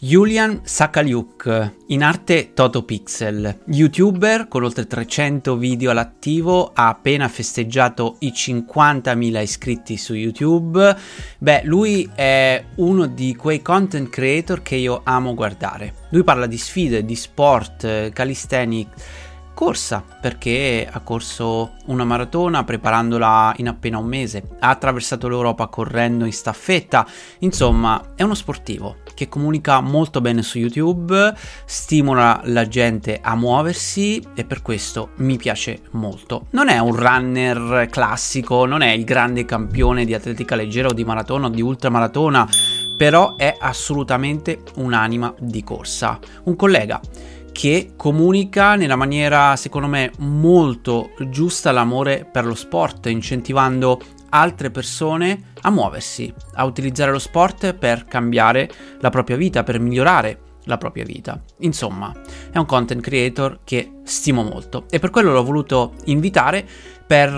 Julian Sakaliuk, in arte Totopixel, youtuber con oltre 300 video all'attivo, ha appena festeggiato i 50.000 iscritti su YouTube. Beh, lui è uno di quei content creator che io amo guardare. Lui parla di sfide, di sport, calisthenics corsa perché ha corso una maratona preparandola in appena un mese, ha attraversato l'Europa correndo in staffetta, insomma è uno sportivo che comunica molto bene su YouTube, stimola la gente a muoversi e per questo mi piace molto. Non è un runner classico, non è il grande campione di atletica leggera o di maratona o di ultramaratona, però è assolutamente un'anima di corsa, un collega che comunica nella maniera, secondo me, molto giusta l'amore per lo sport, incentivando altre persone a muoversi, a utilizzare lo sport per cambiare la propria vita, per migliorare la propria vita. Insomma, è un content creator che stimo molto e per quello l'ho voluto invitare per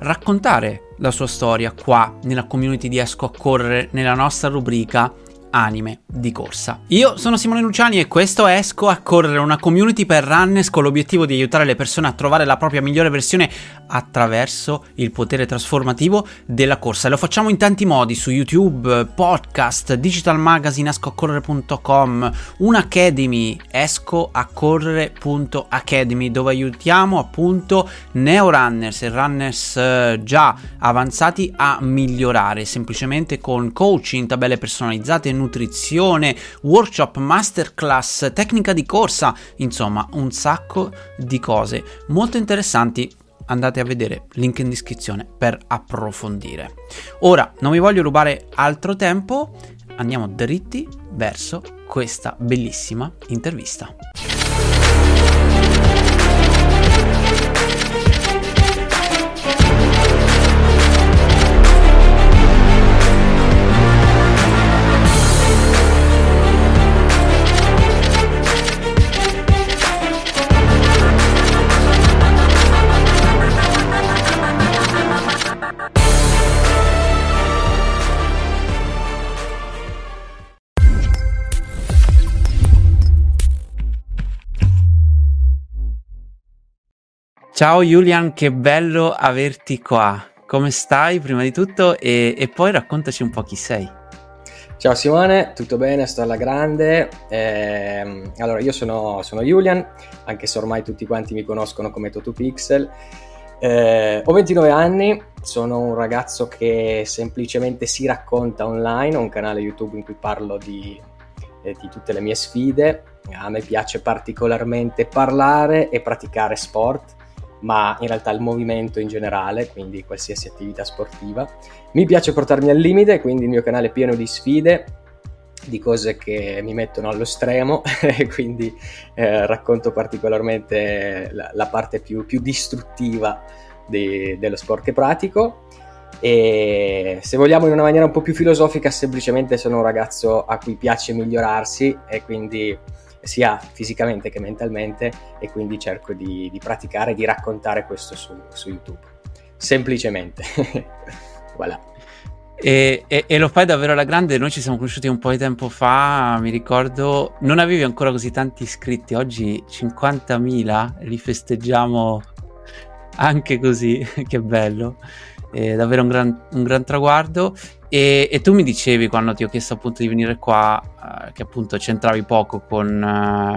raccontare la sua storia qua nella community di Esco a correre nella nostra rubrica anime di corsa. Io sono Simone Luciani e questo Esco a correre, una community per runners con l'obiettivo di aiutare le persone a trovare la propria migliore versione attraverso il potere trasformativo della corsa. Lo facciamo in tanti modi su YouTube, podcast, digital magazine escoaccorrere.com, un'academy escoaccorrere.academy dove aiutiamo appunto neo runners e runners eh, già avanzati a migliorare semplicemente con coaching, tabelle personalizzate, nutrizione, workshop, masterclass, tecnica di corsa, insomma un sacco di cose molto interessanti andate a vedere link in descrizione per approfondire. Ora non vi voglio rubare altro tempo, andiamo dritti verso questa bellissima intervista. Ciao Julian, che bello averti qua. Come stai prima di tutto e, e poi raccontaci un po' chi sei. Ciao Simone, tutto bene? Sto alla grande. Eh, allora, io sono, sono, Julian, anche se ormai tutti quanti mi conoscono come TotoPixel. Eh, ho 29 anni, sono un ragazzo che semplicemente si racconta online, ho un canale YouTube in cui parlo di, eh, di tutte le mie sfide. A me piace particolarmente parlare e praticare sport ma in realtà il movimento in generale, quindi qualsiasi attività sportiva. Mi piace portarmi al limite, quindi il mio canale è pieno di sfide, di cose che mi mettono allo stremo quindi eh, racconto particolarmente la, la parte più, più distruttiva di, dello sport che pratico e se vogliamo in una maniera un po' più filosofica semplicemente sono un ragazzo a cui piace migliorarsi e quindi sia fisicamente che mentalmente e quindi cerco di, di praticare, di raccontare questo su, su YouTube. Semplicemente. voilà. E, e, e, lo fai davvero alla grande. Noi ci siamo conosciuti un po' di tempo fa. Mi ricordo, non avevi ancora così tanti iscritti. Oggi 50.000 li festeggiamo anche così. che bello, è davvero un gran, un gran traguardo. E, e, tu mi dicevi quando ti ho chiesto appunto di venire qua, uh, che appunto c'entravi poco con,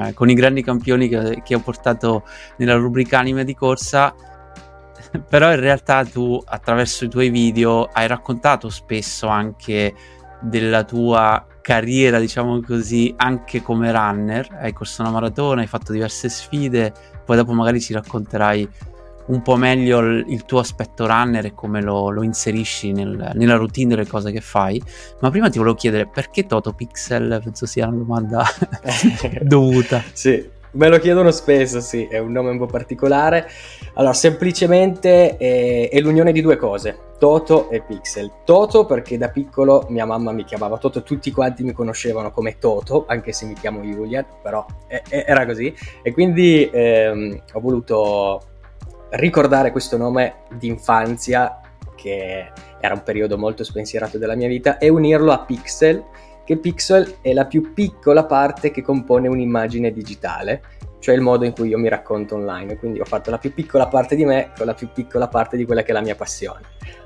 uh, con i grandi campioni che, che, ho portato nella rubrica anime di corsa, però in realtà tu attraverso i tuoi video hai raccontato spesso anche della tua carriera, diciamo così, anche come runner. Hai corso una maratona, hai fatto diverse sfide, poi dopo magari ci racconterai un po' meglio il, tuo aspetto runner e come lo, lo inserisci nel, nella routine delle cose che fai. Ma prima ti volevo chiedere perché Toto Pixel? Penso sia una domanda dovuta. Sì, me lo chiedono spesso, sì, è un nome un po' particolare. Allora, semplicemente è, è, l'unione di due cose, Toto e Pixel. Toto perché da piccolo mia mamma mi chiamava Toto, tutti quanti mi conoscevano come Toto, anche se mi chiamo Julian, però è, è, era così. E quindi ehm, ho voluto ricordare questo nome d'infanzia, che era un periodo molto spensierato della mia vita, e unirlo a Pixel, che pixel è la più piccola parte che compone un'immagine digitale, cioè il modo in cui io mi racconto online. Quindi ho fatto la più piccola parte di me con la più piccola parte di quella che è la mia passione.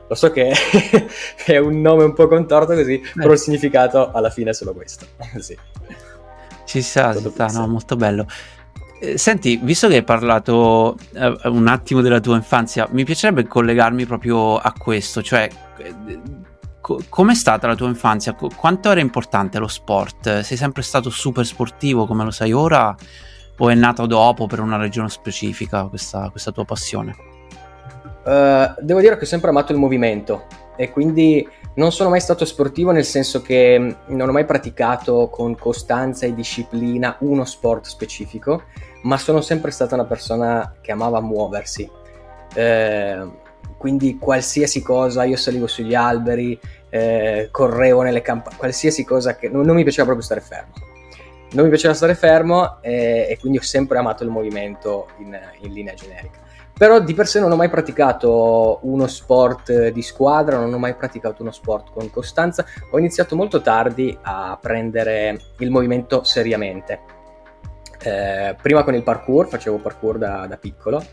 Lo so che è un nome un po' contorto così, eh. però il significato alla fine è solo questo. sì. Ci sa, ci sta, no, molto bello. Eh, senti, visto che hai parlato eh, un attimo della tua infanzia, mi piacerebbe collegarmi proprio a questo, cioè eh, co- com'è stata la tua infanzia? Co- quanto era importante lo sport? Sei sempre stato super sportivo come lo sai ora o è nato dopo per una ragione specifica questa, questa tua passione? Uh, devo dire che ho sempre amato il movimento e quindi non sono mai stato sportivo nel senso che mm, non ho mai praticato con costanza e disciplina uno sport specifico, ma sono sempre stata una persona che amava muoversi. Eh, quindi qualsiasi cosa, io salivo sugli alberi, eh, correvo nelle campagne, qualsiasi cosa che non, non, mi piaceva proprio stare fermo. Non mi piaceva stare fermo eh, e quindi ho sempre amato il movimento in, in linea generica. Però di per sé non ho mai praticato uno sport di squadra, non ho mai praticato uno sport con costanza. Ho iniziato molto tardi a prendere il movimento seriamente. Eh, prima con il parkour, facevo parkour da, da piccolo,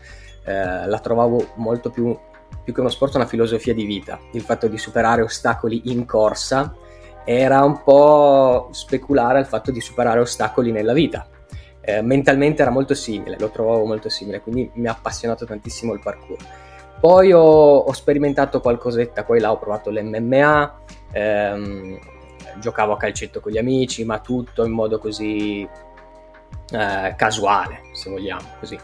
eh, la trovavo molto più, più che uno sport, una filosofia di vita. Il fatto di superare ostacoli in corsa era un po' speculare al fatto di superare ostacoli nella vita eh, mentalmente era molto simile, lo trovavo molto simile, quindi mi ha appassionato tantissimo il parkour. Poi ho, ho sperimentato qualcosetta, poi là ho provato l'MMA, ehm, giocavo a calcetto con gli amici, ma tutto in modo così eh, casuale, se vogliamo così.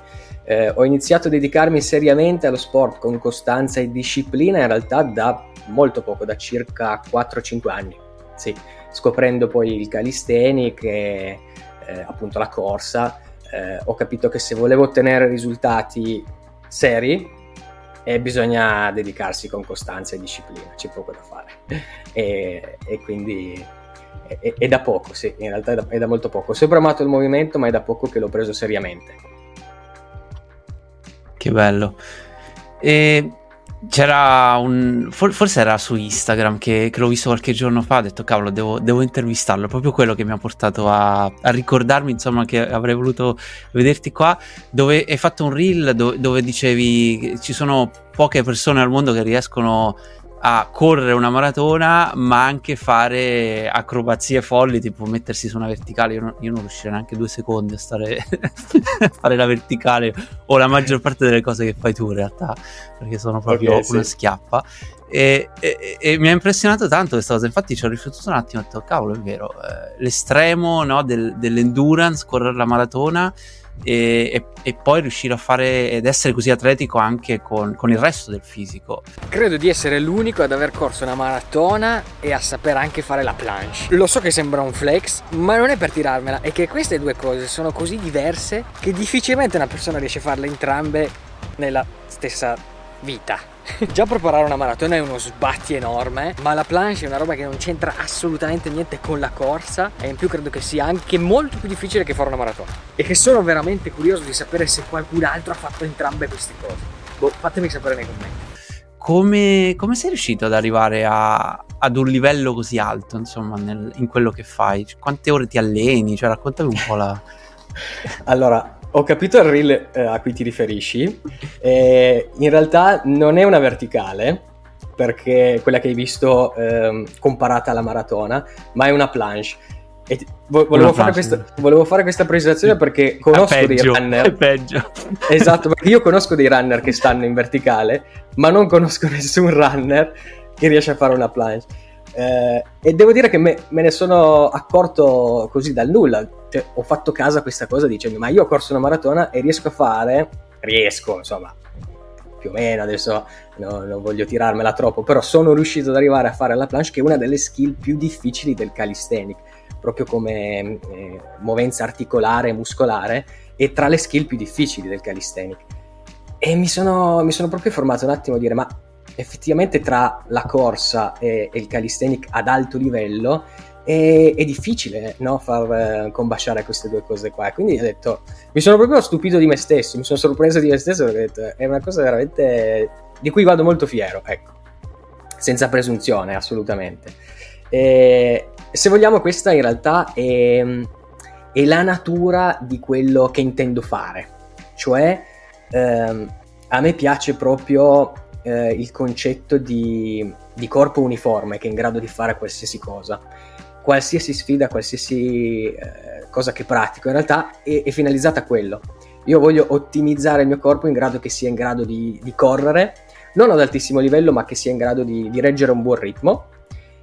Eh, ho iniziato a dedicarmi seriamente allo sport con costanza e disciplina in realtà da molto poco, da circa 4-5 anni, sì, scoprendo poi il calisthenic e eh, appunto la corsa, eh, ho capito che se volevo ottenere risultati seri eh, bisogna dedicarsi con costanza e disciplina, c'è poco da fare. e, e, quindi è, è, da poco, sì, in realtà è da, è da molto poco. Ho sempre amato il movimento, ma è da poco che l'ho preso seriamente. Che bello. E c'era un. forse era su Instagram che, che, l'ho visto qualche giorno fa. Ho detto, cavolo, devo, devo intervistarlo. Proprio quello che mi ha portato a, a, ricordarmi, insomma, che avrei voluto vederti qua. Dove hai fatto un reel dove, dove dicevi ci sono poche persone al mondo che riescono a correre una maratona, ma anche fare acrobazie folli, tipo mettersi su una verticale. Io non, io non riuscirei neanche due secondi a stare a fare la verticale o la maggior parte delle cose che fai tu in realtà, perché sono proprio okay, una sì. schiappa. E, e, e, mi ha impressionato tanto questa cosa. Infatti, ci ho riflettuto un attimo e ho detto: cavolo, è vero, eh, l'estremo no, del, dell'endurance, correre la maratona e, e, e, poi riuscire a fare ed essere così atletico anche con, con, il resto del fisico. Credo di essere l'unico ad aver corso una maratona e a saper anche fare la planche. Lo so che sembra un flex, ma non è per tirarmela, è che queste due cose sono così diverse che difficilmente una persona riesce a farle entrambe nella stessa vita. Già preparare una maratona è uno sbatti enorme, ma la planche è una roba che non c'entra assolutamente niente con la corsa e in più credo che sia anche molto più difficile che fare una maratona. E che sono veramente curioso di sapere se qualcun altro ha fatto entrambe queste cose. Boh, fatemi sapere nei commenti. Come, come sei riuscito ad arrivare a, ad un livello così alto, insomma, nel, in quello che fai? Quante ore ti alleni? Cioè, raccontami un po' la... allora, ho capito il reel eh, a cui ti riferisci. Eh, in realtà non è una verticale, perché quella che hai visto eh, comparata alla maratona, ma è una planche. E ti, vo- volevo, una fare questa, volevo, fare questa, precisazione perché conosco peggio, dei runner. È peggio. Esatto, perché io conosco dei runner che stanno in verticale, ma non conosco nessun runner che riesce a fare una planche. Eh, e devo dire che me, me, ne sono accorto così dal nulla. Cioè, ho fatto caso a questa cosa dicendo: Ma io ho corso una maratona e riesco a fare. Riesco, insomma, più o meno. Adesso no, non voglio tirarmela troppo, però sono riuscito ad arrivare a fare la planche, che è una delle skill più difficili del calisthenic, proprio come eh, movenza articolare e muscolare, e tra le skill più difficili del calisthenic. E mi sono, mi sono proprio formato un attimo a dire: Ma effettivamente tra la corsa e, e il calisthenic ad alto livello è, è difficile no? far uh, combaciare queste due cose qua. Quindi ho detto, mi sono proprio stupito di me stesso, mi sono sorpreso di me stesso perché ho detto, è una cosa veramente di cui vado molto fiero, ecco, senza presunzione assolutamente. E, se vogliamo questa in realtà è, è, la natura di quello che intendo fare, cioè ehm, a me piace proprio eh, il concetto di, di corpo uniforme che è in grado di fare qualsiasi cosa qualsiasi sfida, qualsiasi eh, cosa che pratico in realtà è, è, finalizzata a quello. Io voglio ottimizzare il mio corpo in grado che sia in grado di, di correre, non ad altissimo livello, ma che sia in grado di, di, reggere un buon ritmo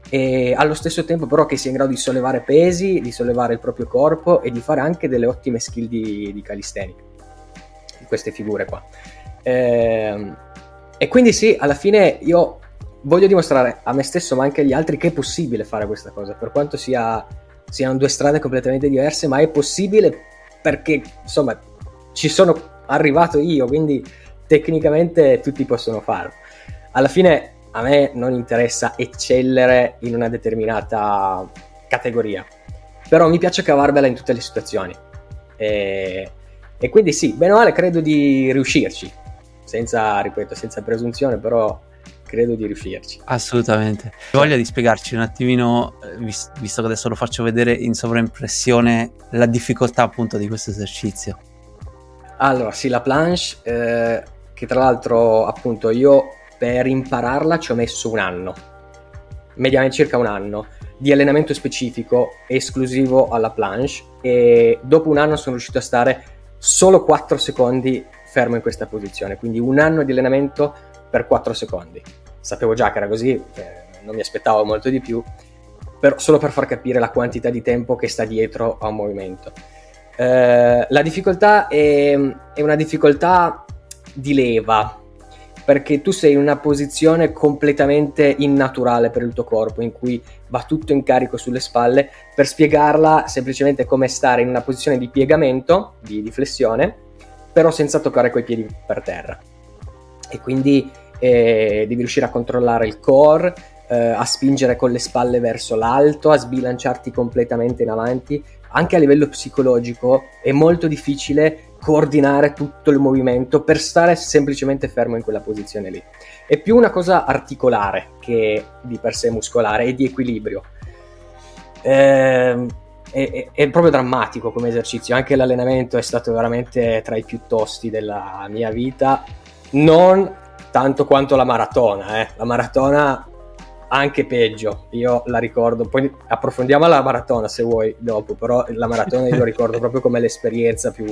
e allo stesso tempo però che sia in grado di sollevare pesi, di sollevare il proprio corpo e di fare anche delle ottime skill di, di calisthenics, di queste figure qua. Eh, e quindi sì, alla fine io voglio dimostrare a me stesso ma anche agli altri che è possibile fare questa cosa, per quanto sia, siano due strade completamente diverse, ma è possibile perché insomma ci sono arrivato io, quindi tecnicamente tutti possono farlo. Alla fine a me non interessa eccellere in una determinata categoria, però mi piace cavarvela in tutte le situazioni. E, e quindi sì, bene o male credo di riuscirci, senza, ripeto, senza presunzione, però credo di riuscirci. Assolutamente. Voglia di spiegarci un attimino, eh, visto che adesso lo faccio vedere in sovraimpressione, la difficoltà appunto di questo esercizio. Allora, sì, la planche, eh, che tra l'altro appunto io per impararla ci ho messo un anno, mediamente circa un anno, di allenamento specifico esclusivo alla planche e dopo un anno sono riuscito a stare solo 4 secondi fermo in questa posizione, quindi un anno di allenamento per 4 secondi. Sapevo già che era così, eh, non mi aspettavo molto di più, però solo per far capire la quantità di tempo che sta dietro a un movimento. Eh, la difficoltà è, è una difficoltà di leva, perché tu sei in una posizione completamente innaturale per il tuo corpo, in cui va tutto in carico sulle spalle. Per spiegarla, semplicemente come stare in una posizione di piegamento, di, di flessione, però senza toccare coi piedi per terra e quindi eh, devi riuscire a controllare il core, eh, a spingere con le spalle verso l'alto, a sbilanciarti completamente in avanti. Anche a livello psicologico è molto difficile coordinare tutto il movimento per stare semplicemente fermo in quella posizione lì. È più una cosa articolare che di per sé muscolare e di equilibrio. Eh, è, è, proprio drammatico come esercizio, anche l'allenamento è stato veramente tra i più tosti della mia vita. Non tanto quanto la maratona, eh. la maratona anche peggio, io la ricordo, poi approfondiamo la maratona se vuoi dopo, però la maratona io ricordo proprio come l'esperienza più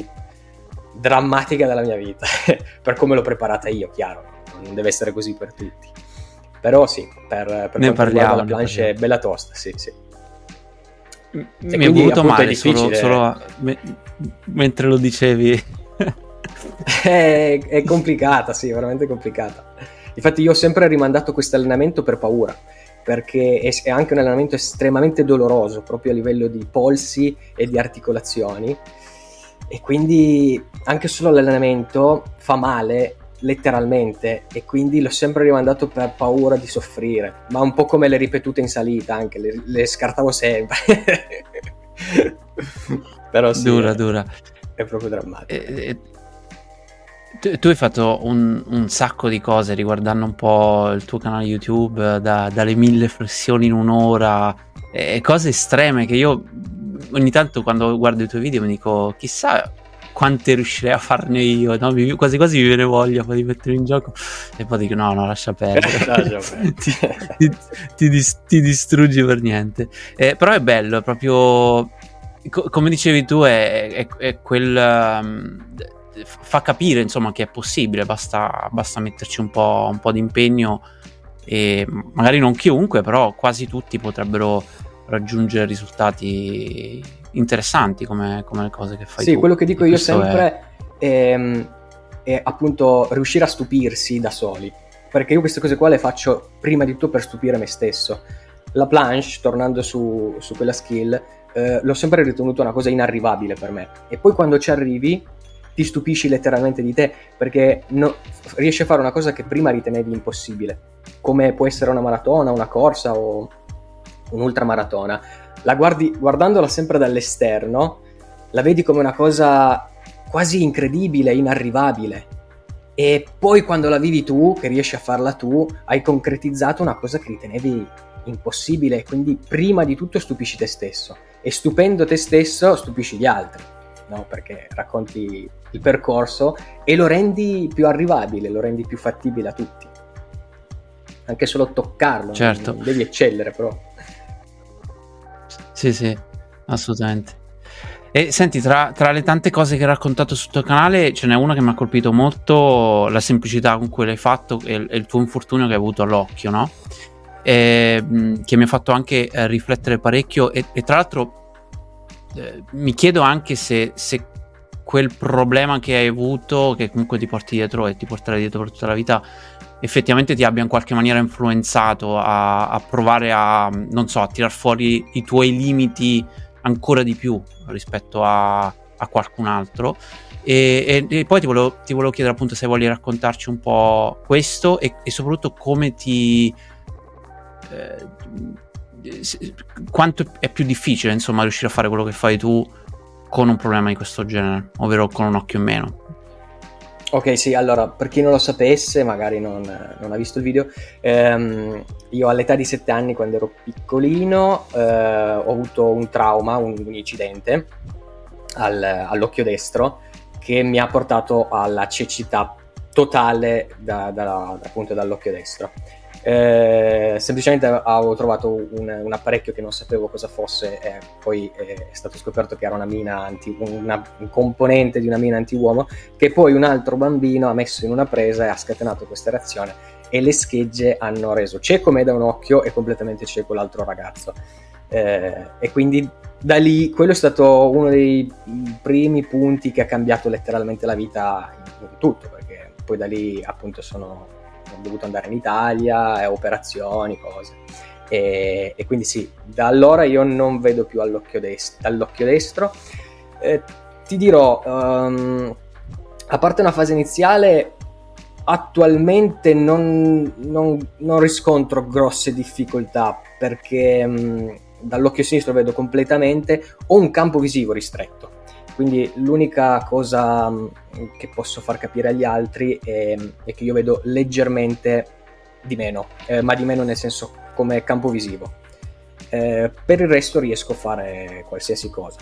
drammatica della mia vita, per come l'ho preparata io, chiaro, non deve essere così per tutti. Però sì, per, per ne parliamo, la planche è bella tosta, sì, sì. Mi è venuto male solo, solo me, mentre lo dicevi è, è complicata, sì, veramente complicata. Infatti io ho sempre rimandato questo allenamento per paura, perché è, è anche un allenamento estremamente doloroso, proprio a livello di polsi e di articolazioni. E quindi anche solo l'allenamento fa male letteralmente e quindi l'ho sempre rimandato per paura di soffrire, ma un po' come le ripetute in salita anche, le, le scartavo sempre. Però sì, dura, è, dura. È proprio drammatico. E, e tu, tu, hai fatto un, un, sacco di cose riguardando un po' il tuo canale YouTube, da, dalle mille flessioni in un'ora, e cose estreme che io ogni tanto quando guardo i tuoi video mi dico chissà quante riuscirei a farne io, no? mi, quasi quasi mi viene voglia poi di mettere in gioco e poi dico no, no, lascia perdere, ti, ti, ti, dis, ti, distruggi per niente. Eh, però è bello, è proprio, co- come dicevi tu, è, è, è quel... Um, fa capire insomma che è possibile, basta, basta metterci un po', un po' di impegno e magari non chiunque, però quasi tutti potrebbero raggiungere risultati interessanti come, come le cose che fai sì, tu. quello che dico io sempre è... È, è appunto riuscire a stupirsi da soli, perché io queste cose qua le faccio prima di tutto per stupire me stesso. La planche, tornando su, su quella skill, eh, l'ho sempre ritenuto una cosa inarrivabile per me. E poi quando ci arrivi, ti stupisci letteralmente di te perché no, riesci a fare una cosa che prima ritenevi impossibile, come può essere una maratona, una corsa o un'ultramaratona. La guardi, guardandola sempre dall'esterno, la vedi come una cosa quasi incredibile, inarrivabile. E poi quando la vivi tu, che riesci a farla tu, hai concretizzato una cosa che ritenevi impossibile, quindi prima di tutto stupisci te stesso e stupendo te stesso stupisci gli altri, no? perché racconti il percorso e lo rendi più arrivabile, lo rendi più fattibile a tutti. Anche solo toccarlo, certo. devi eccellere però. Sì, sì, assolutamente. E senti, tra, tra, le tante cose che hai raccontato sul tuo canale, ce n'è una che mi ha colpito molto, la semplicità con cui l'hai fatto e, e il tuo infortunio che hai avuto all'occhio, no? E, che mi ha fatto anche eh, riflettere parecchio e, e tra l'altro eh, mi chiedo anche se, se, quel problema che hai avuto, che comunque ti porti dietro e ti porterai dietro per tutta la vita, effettivamente ti abbia in qualche maniera influenzato a, a provare a, non so, a tirar fuori i tuoi limiti ancora di più rispetto a, a qualcun altro. E, e, e poi ti volevo, ti volevo, chiedere appunto se vuoi raccontarci un po' questo e, e soprattutto come ti... Eh, quanto è più difficile insomma riuscire a fare quello che fai tu con un problema di questo genere, ovvero con un occhio in meno. Ok, sì, allora, per chi non lo sapesse, magari non, non ha visto il video, ehm, io all'età di 7 anni, quando ero piccolino, eh, ho avuto un trauma, un, un incidente al, all'occhio destro che mi ha portato alla cecità totale da, da, appunto dall'occhio destro. Eh, semplicemente avevo trovato un, un, apparecchio che non sapevo cosa fosse e poi è stato scoperto che era una mina anti, una, un componente di una mina anti-uomo che poi un altro bambino ha messo in una presa e ha scatenato questa reazione e le schegge hanno reso cieco me da un occhio e completamente cieco l'altro ragazzo. Eh, e quindi da lì quello è stato uno dei primi punti che ha cambiato letteralmente la vita in tutto perché poi da lì appunto sono ho dovuto andare in Italia, eh, operazioni, cose. E, e, quindi sì, da allora io non vedo più all'occhio destro. Dall'occhio destro. Eh, ti dirò, um, a parte una fase iniziale, attualmente non, non, non riscontro grosse difficoltà perché um, dall'occhio sinistro vedo completamente, ho un campo visivo ristretto quindi l'unica cosa mm, che posso far capire agli altri è, è che io vedo leggermente di meno, eh, ma di meno nel senso come campo visivo. Eh, per il resto riesco a fare qualsiasi cosa.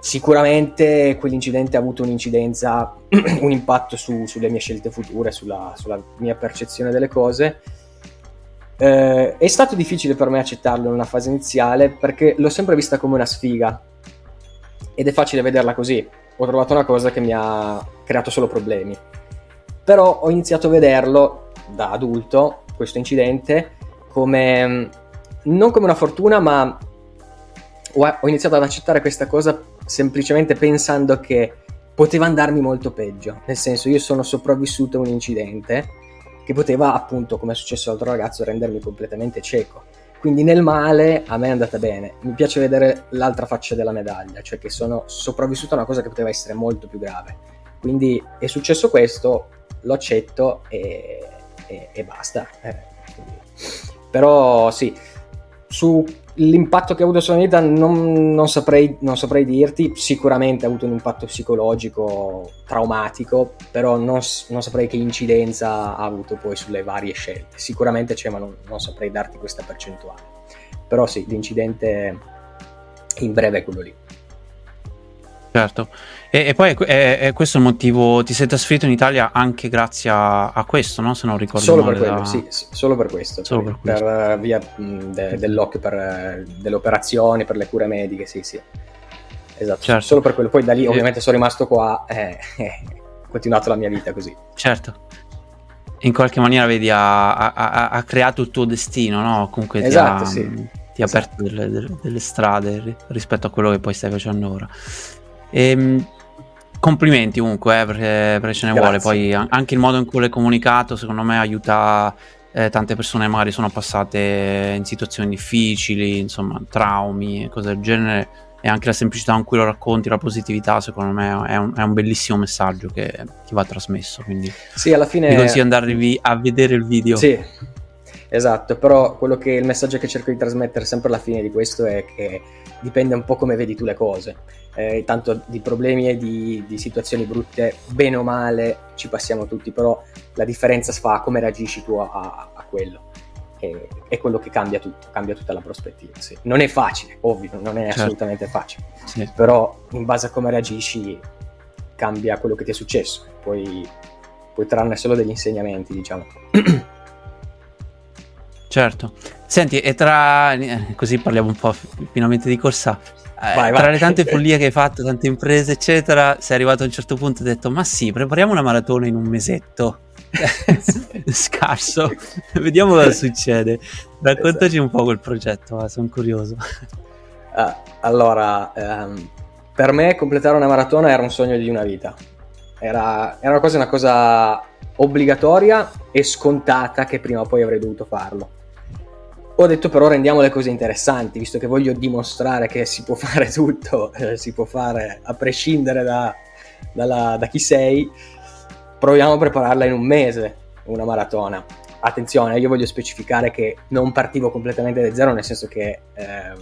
Sicuramente quell'incidente ha avuto un'incidenza, un impatto su, sulle mie scelte future, sulla, sulla, mia percezione delle cose. Eh, è stato difficile per me accettarlo in una fase iniziale perché l'ho sempre vista come una sfiga ed è facile vederla così. Ho trovato una cosa che mi ha creato solo problemi. Però ho iniziato a vederlo da adulto, questo incidente, come non come una fortuna, ma ho iniziato ad accettare questa cosa semplicemente pensando che poteva andarmi molto peggio. Nel senso, io sono sopravvissuto a un incidente che poteva, appunto, come è successo all'altro ragazzo, rendermi completamente cieco. Quindi nel male a me è andata bene. Mi piace vedere l'altra faccia della medaglia, cioè che sono sopravvissuto a una cosa che poteva essere molto più grave. Quindi è successo questo, lo accetto e, e, e basta. Eh, Però sì, sull'impatto che ha avuto sulla mia vita non, non, saprei, non, saprei, dirti, sicuramente ha avuto un impatto psicologico traumatico, però non, non, saprei che incidenza ha avuto poi sulle varie scelte. Sicuramente c'è, ma non, saprei darti questa percentuale. Però sì, l'incidente in breve è quello lì. Certo, e, e poi è, è, questo il motivo, ti sei trasferito in Italia anche grazie a, a questo, no? Se non ricordo Solo male per quello, da... sì, solo per questo, solo per, per, per eh, via de, dell'occhio, per eh, delle operazioni, per le cure mediche, sì, sì. Esatto, certo. solo per quello. Poi da lì ovviamente sono rimasto qua e eh, ho continuato la mia vita così. Certo. In qualche maniera, vedi, ha, ha, ha creato il tuo destino, no? Comunque esatto, ti ha, sì. ti ha aperto delle, delle, strade rispetto a quello che poi stai facendo ora. Ehm, complimenti comunque, eh, perché, perché, ce ne Grazie. vuole. Poi anche il modo in cui l'hai comunicato, secondo me, aiuta eh, tante persone magari sono passate in situazioni difficili, insomma, traumi e cose del genere. E anche la semplicità con cui lo racconti, la positività, secondo me è un, è un bellissimo messaggio che, che, va trasmesso. Quindi sì, alla fine. Vi consiglio di andare a vedere il video. Sì, esatto. Però quello che il messaggio che cerco di trasmettere sempre alla fine di questo è che dipende un po' come vedi tu le cose eh, tanto di problemi e di, di, situazioni brutte, bene o male, ci passiamo tutti, però la differenza fa come reagisci tu a, a quello. è, è, quello che cambia tutto, cambia tutta la prospettiva. Sì. Non è facile, ovvio, non è certo. assolutamente facile, sì. però in base a come reagisci cambia quello che ti è successo, puoi, puoi trarne solo degli insegnamenti, diciamo. Certo. Senti, e tra... Eh, così parliamo un po' finalmente di corsa. Eh, vai, tra vai. le tante follie che hai fatto, tante imprese, eccetera, sei arrivato a un certo punto e hai detto, ma sì, prepariamo una maratona in un mesetto. Scarso. Vediamo cosa succede. Raccontaci esatto. un po' quel progetto, sono curioso. Uh, allora, um, per me completare una maratona era un sogno di una vita. Era, era quasi una cosa obbligatoria e scontata che prima o poi avrei dovuto farlo. Ho detto però rendiamo le cose interessanti, visto che voglio dimostrare che si può fare tutto, eh, si può fare a prescindere da, dalla, da chi sei, proviamo a prepararla in un mese, una maratona. Attenzione, io voglio specificare che non partivo completamente da zero, nel senso che eh,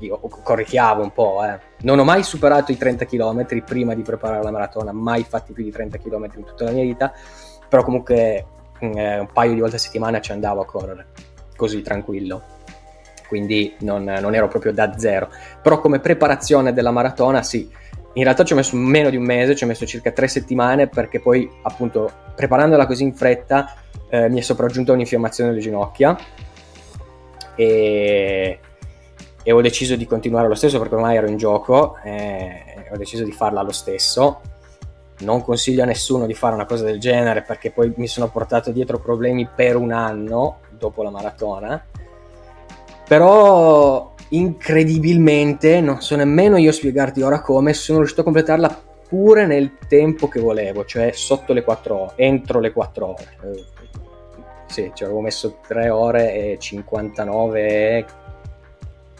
io corrichiavo un po', eh. non ho mai superato i 30 km prima di preparare la maratona, mai fatti più di 30 km in tutta la mia vita, però comunque eh, un paio di volte a settimana ci andavo a correre così tranquillo. Quindi non, non ero proprio da zero. Però come preparazione della maratona, sì, in realtà ci ho messo meno di un mese, ci ho messo circa tre settimane perché poi appunto preparandola così in fretta eh, mi è sopraggiunta un'infiammazione alle ginocchia e, e, ho deciso di continuare lo stesso perché ormai ero in gioco e ho deciso di farla lo stesso. Non consiglio a nessuno di fare una cosa del genere perché poi mi sono portato dietro problemi per un anno dopo la maratona. Però incredibilmente, non so nemmeno io spiegarti ora come, sono riuscito a completarla pure nel tempo che volevo, cioè sotto le 4 ore, entro le 4 ore. Eh, sì, ci avevo messo 3 ore e 59,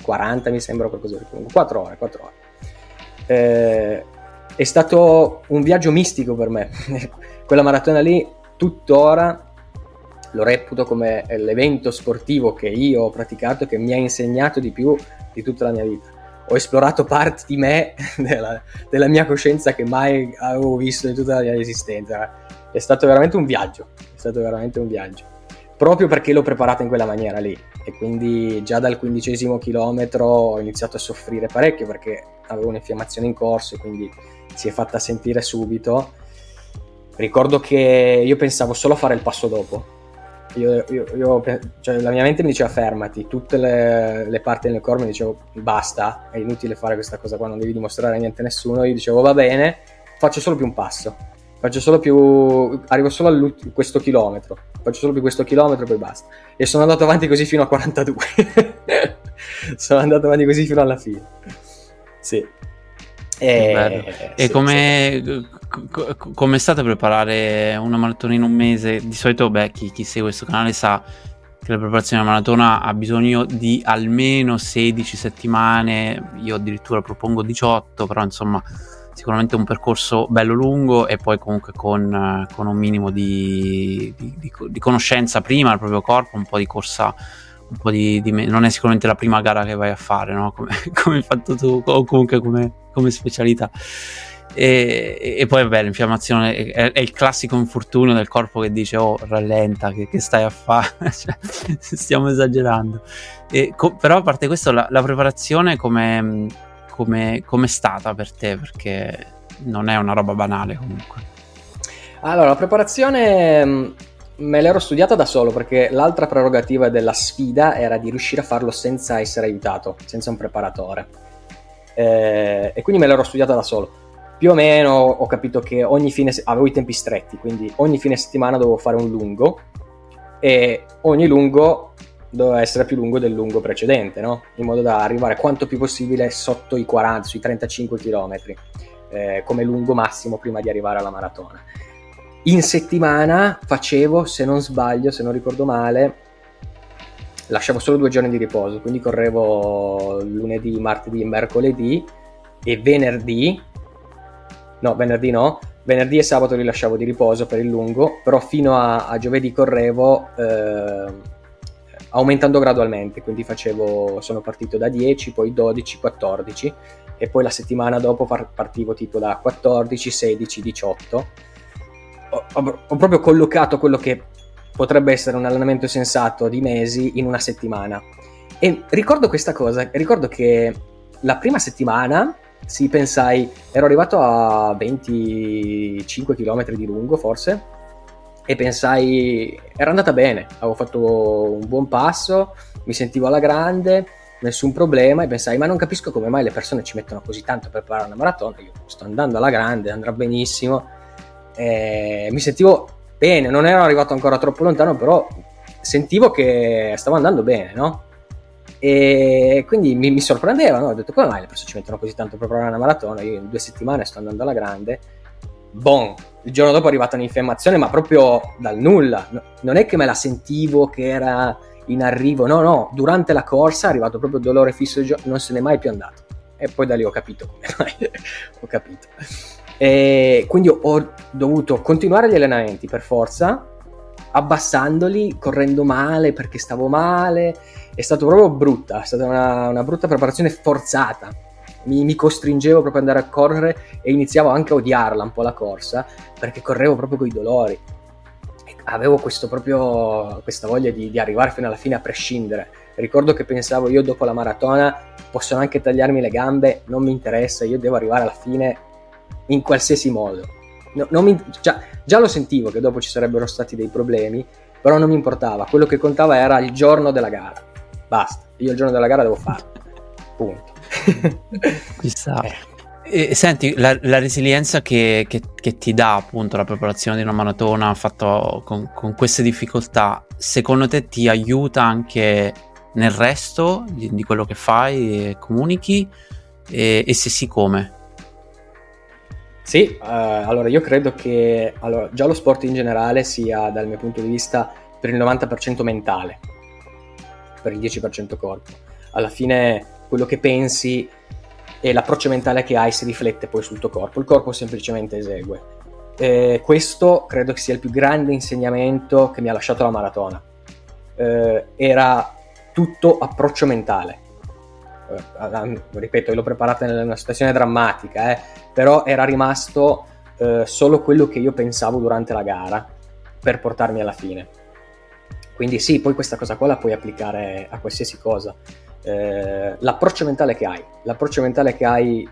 40 mi sembra qualcosa di comunque 4 ore, 4 ore. Eh, è stato un viaggio mistico per me. Quella maratona lì tuttora lo reputo come l'evento sportivo che io ho praticato che mi ha insegnato di più di tutta la mia vita. Ho esplorato parti di me, della, della mia coscienza che mai avevo visto in tutta la mia esistenza. È stato veramente un viaggio, è stato veramente un viaggio. Proprio perché l'ho preparata in quella maniera lì. E quindi già dal quindicesimo chilometro ho iniziato a soffrire parecchio perché avevo un'infiammazione in corso, quindi si è fatta sentire subito. Ricordo che io pensavo solo a fare il passo dopo, io, io, io, cioè, la mia mente mi diceva fermati, tutte le, le, parti del corpo mi dicevo basta, è inutile fare questa cosa qua, non devi dimostrare niente a nessuno. Io dicevo va bene, faccio solo più un passo, faccio solo più, arrivo solo a questo chilometro, faccio solo più questo chilometro e poi basta. E sono andato avanti così fino a 42. sono andato avanti così fino alla fine. Sì. E, e sì, come, sì come è stato preparare una maratona in un mese? Di solito, beh, chi, chi segue questo canale sa che la preparazione della maratona ha bisogno di almeno 16 settimane, io addirittura propongo 18, però insomma sicuramente un percorso bello lungo e poi comunque con, con un minimo di, di, di, di, conoscenza prima del proprio corpo, un po' di corsa, un po' di, non è sicuramente la prima gara che vai a fare, no? come, come hai fatto tu o comunque come, come specialità. E, e, poi vabbè l'infiammazione è, è, il classico infortunio del corpo che dice oh rallenta che, che stai a fare cioè, stiamo esagerando. E, co- però a parte questo la, la preparazione come è stata per te? Perché non è una roba banale comunque. Allora la preparazione mm, me l'ero studiata da solo perché l'altra prerogativa della sfida era di riuscire a farlo senza essere aiutato senza un preparatore eh, e quindi me l'ero studiata da solo più o meno ho capito che ogni fine se- avevo i tempi stretti, quindi ogni fine settimana dovevo fare un lungo e ogni lungo doveva essere più lungo del lungo precedente, no? In modo da arrivare quanto più possibile sotto i 40, sui 35 km, eh, come lungo massimo prima di arrivare alla maratona. In settimana facevo, se non sbaglio, se non ricordo male, lasciavo solo due giorni di riposo, quindi correvo lunedì, martedì mercoledì e venerdì no, venerdì no, venerdì e sabato rilasciavo di riposo per il lungo, però fino a, a giovedì correvo eh, aumentando gradualmente, quindi facevo, sono partito da 10, poi 12, 14 e poi la settimana dopo partivo tipo da 14, 16, 18. Ho, ho, ho proprio collocato quello che potrebbe essere un allenamento sensato di mesi in una settimana. E ricordo questa cosa, ricordo che la prima settimana, sì, pensai, ero arrivato a 25 km di lungo forse, e pensai, era andata bene, avevo fatto un buon passo, mi sentivo alla grande, nessun problema, e pensai, ma non capisco come mai le persone ci mettono così tanto per preparare una maratona, io sto andando alla grande, andrà benissimo, e mi sentivo bene, non ero arrivato ancora troppo lontano, però sentivo che stavo andando bene, no? E quindi mi, mi sorprendeva, no? Ho detto come mai le persone ci mettono così tanto per preparare una maratona? Io in due settimane sto andando alla grande. Bon, il giorno dopo è arrivata un'infiammazione, ma proprio dal nulla. Non è che me la sentivo che era in arrivo, no, no, durante la corsa è arrivato proprio dolore fisso, non se n'è mai più andato. E poi da lì ho capito come mai. ho capito. E quindi ho dovuto continuare gli allenamenti per forza, abbassandoli, correndo male perché stavo male. È stato proprio brutta, è stata una, una brutta preparazione forzata. Mi, mi, costringevo proprio ad andare a correre e iniziavo anche a odiarla un po' la corsa perché correvo proprio con i dolori. E avevo proprio, questa voglia di, di arrivare fino alla fine a prescindere. Ricordo che pensavo io dopo la maratona possono anche tagliarmi le gambe, non mi interessa, io devo arrivare alla fine in qualsiasi modo. No, mi, già, già, lo sentivo che dopo ci sarebbero stati dei problemi, però non mi importava. Quello che contava era il giorno della gara. Basta, io il giorno della gara devo farlo. Punto. Chissà. Eh. E, senti, la, la resilienza che, che, che, ti dà appunto la preparazione di una maratona fatto con, con queste difficoltà, secondo te ti aiuta anche nel resto di, di quello che fai e comunichi? E, e se sì, come? Sì, uh, allora io credo che allora, già lo sport in generale sia dal mio punto di vista per il 90% mentale, per il 10% corpo. Alla fine quello che pensi e l'approccio mentale che hai si riflette poi sul tuo corpo, il corpo semplicemente esegue. E questo credo che sia il più grande insegnamento che mi ha lasciato la maratona. Eh, era tutto approccio mentale eh, ripeto, l'ho preparata in una situazione drammatica, eh, però era rimasto eh, solo quello che io pensavo durante la gara per portarmi alla fine. Quindi sì, poi questa cosa qua la puoi applicare a qualsiasi cosa. Eh, l'approccio mentale che hai, l'approccio mentale che hai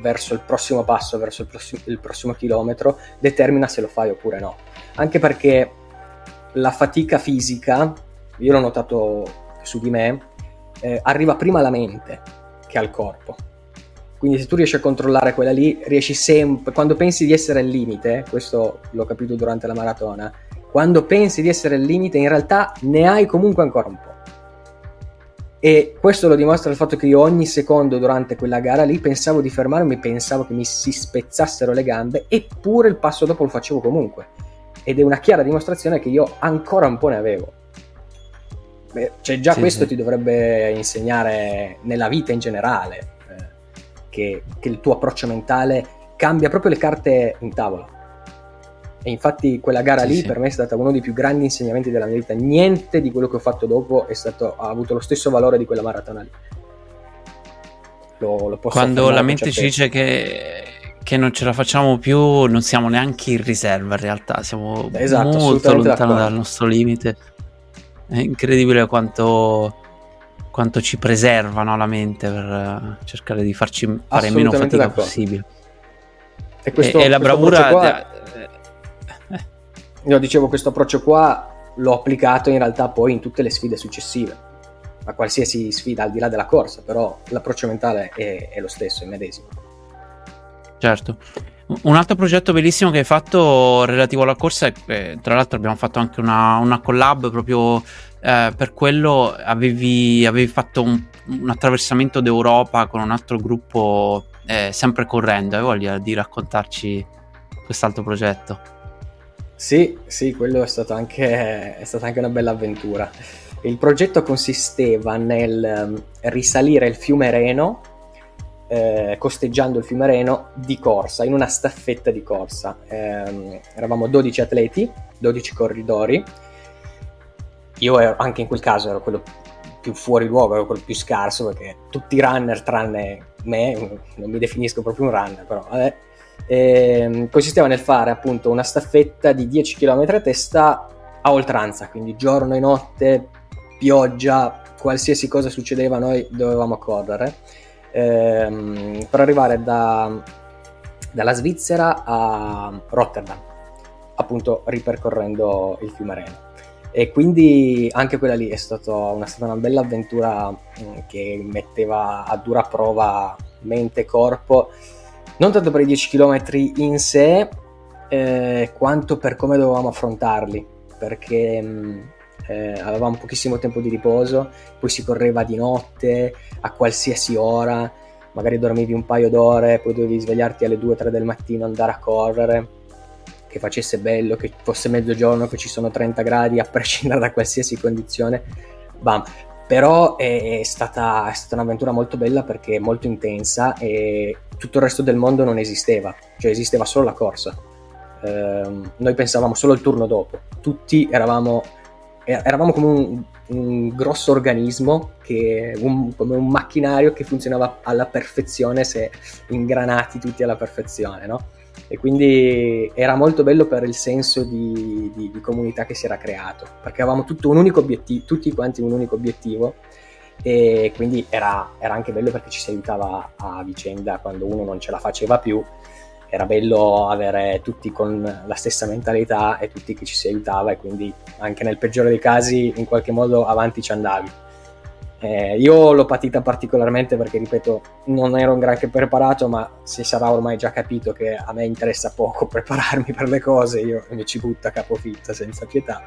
verso il prossimo passo, verso il prossimo, il prossimo chilometro, determina se lo fai oppure no. Anche perché la fatica fisica, io l'ho notato su di me, eh, arriva prima alla mente che al corpo. Quindi se tu riesci a controllare quella lì, riesci sempre, quando pensi di essere al limite, questo l'ho capito durante la maratona, quando pensi di essere al limite in realtà ne hai comunque ancora un po'. E questo lo dimostra il fatto che io ogni secondo durante quella gara lì pensavo di fermarmi, pensavo che mi si spezzassero le gambe, eppure il passo dopo lo facevo comunque. Ed è una chiara dimostrazione che io ancora un po' ne avevo. Beh, cioè già sì, questo sì. ti dovrebbe insegnare nella vita in generale che, che, il tuo approccio mentale cambia proprio le carte in tavola. E infatti quella gara sì, lì per me è stata uno dei più grandi insegnamenti della mia vita. Niente di quello che ho fatto dopo stato, ha avuto lo stesso valore di quella maratona lì. Lo, lo Quando la mente ci dice che, che non ce la facciamo più, non siamo neanche in riserva in realtà, siamo esatto, molto lontano dal nostro limite. È incredibile quanto, quanto ci preserva no, la mente per cercare di farci fare meno fatica d'accordo. possibile. E, questo, e, e la bravura... Qua, eh. Io dicevo, questo approccio qua l'ho applicato in realtà poi in tutte le sfide successive, a qualsiasi sfida al di là della corsa, però l'approccio mentale è, è lo stesso, è medesimo. Certo. Un altro progetto bellissimo che hai fatto relativo alla corsa, è, tra l'altro abbiamo fatto anche una, una collab proprio eh, per quello, avevi, avevi fatto un, un, attraversamento d'Europa con un altro gruppo eh, sempre correndo, hai voglia di raccontarci quest'altro progetto? Sì, sì, quello è, stato anche, è stata anche una bella avventura. Il progetto consisteva nel um, risalire il fiume Reno eh, costeggiando il fiume Reno di corsa, in una staffetta di corsa. Eh, eravamo 12 atleti, 12 corridori. Io ero, anche in quel caso ero quello più fuori luogo, ero quello più scarso perché tutti i runner tranne me, non mi definisco proprio un runner, però vabbè. Eh, consisteva nel fare appunto una staffetta di 10 km a testa a oltranza, quindi giorno e notte, pioggia, qualsiasi cosa succedeva noi dovevamo correre ehm, per arrivare da, dalla Svizzera a Rotterdam, appunto ripercorrendo il fiume Reno. E quindi anche quella lì è, stato, una, stata una bella avventura mm, che metteva a dura prova mente e corpo, non tanto per i 10 km in sé, eh, quanto per come dovevamo affrontarli, perché mm, eh, avevamo pochissimo tempo di riposo, poi si correva di notte, a qualsiasi ora, magari dormivi un paio d'ore, poi dovevi svegliarti alle 2-3 del mattino, andare a correre, che facesse bello, che fosse mezzogiorno, che ci sono 30 gradi, a prescindere da qualsiasi condizione, bam. Però è, è, stata, è stata un'avventura molto bella perché molto intensa e tutto il resto del mondo non esisteva, cioè esisteva solo la corsa. Eh, noi pensavamo solo al turno dopo, tutti eravamo eravamo come un, un grosso organismo, che, un, come un macchinario che funzionava alla perfezione se ingranati tutti alla perfezione, no? E quindi era molto bello per il senso di, di, di comunità che si era creato, perché avevamo un obiettivo, tutti quanti un unico obiettivo e quindi era, era anche bello perché ci si aiutava a vicenda quando uno non ce la faceva più era bello avere tutti con la stessa mentalità e tutti che ci si aiutava e quindi anche nel peggiore dei casi in qualche modo avanti ci andavi. Eh, io l'ho patita particolarmente perché, ripeto, non ero un granché preparato, ma si sarà ormai già capito che a me interessa poco prepararmi per le cose, io mi ci butto a capofitto senza pietà.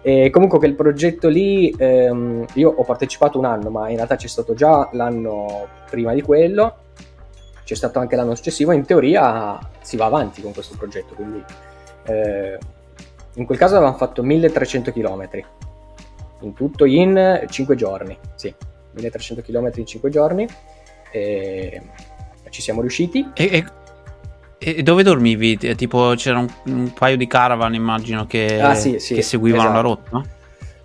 E comunque quel progetto lì, ehm, io ho partecipato un anno, ma in realtà c'è stato già l'anno prima di quello c'è stato anche l'anno successivo, in teoria si va avanti con questo progetto, quindi eh, in quel caso avevamo fatto 1300 km, in tutto in 5 giorni, sì, 1300 km in 5 giorni, e ci siamo riusciti. E, e, e dove dormivi? Tipo c'era un, un, paio di caravan immagino che, ah, sì, sì, che seguivano esatto. la rotta?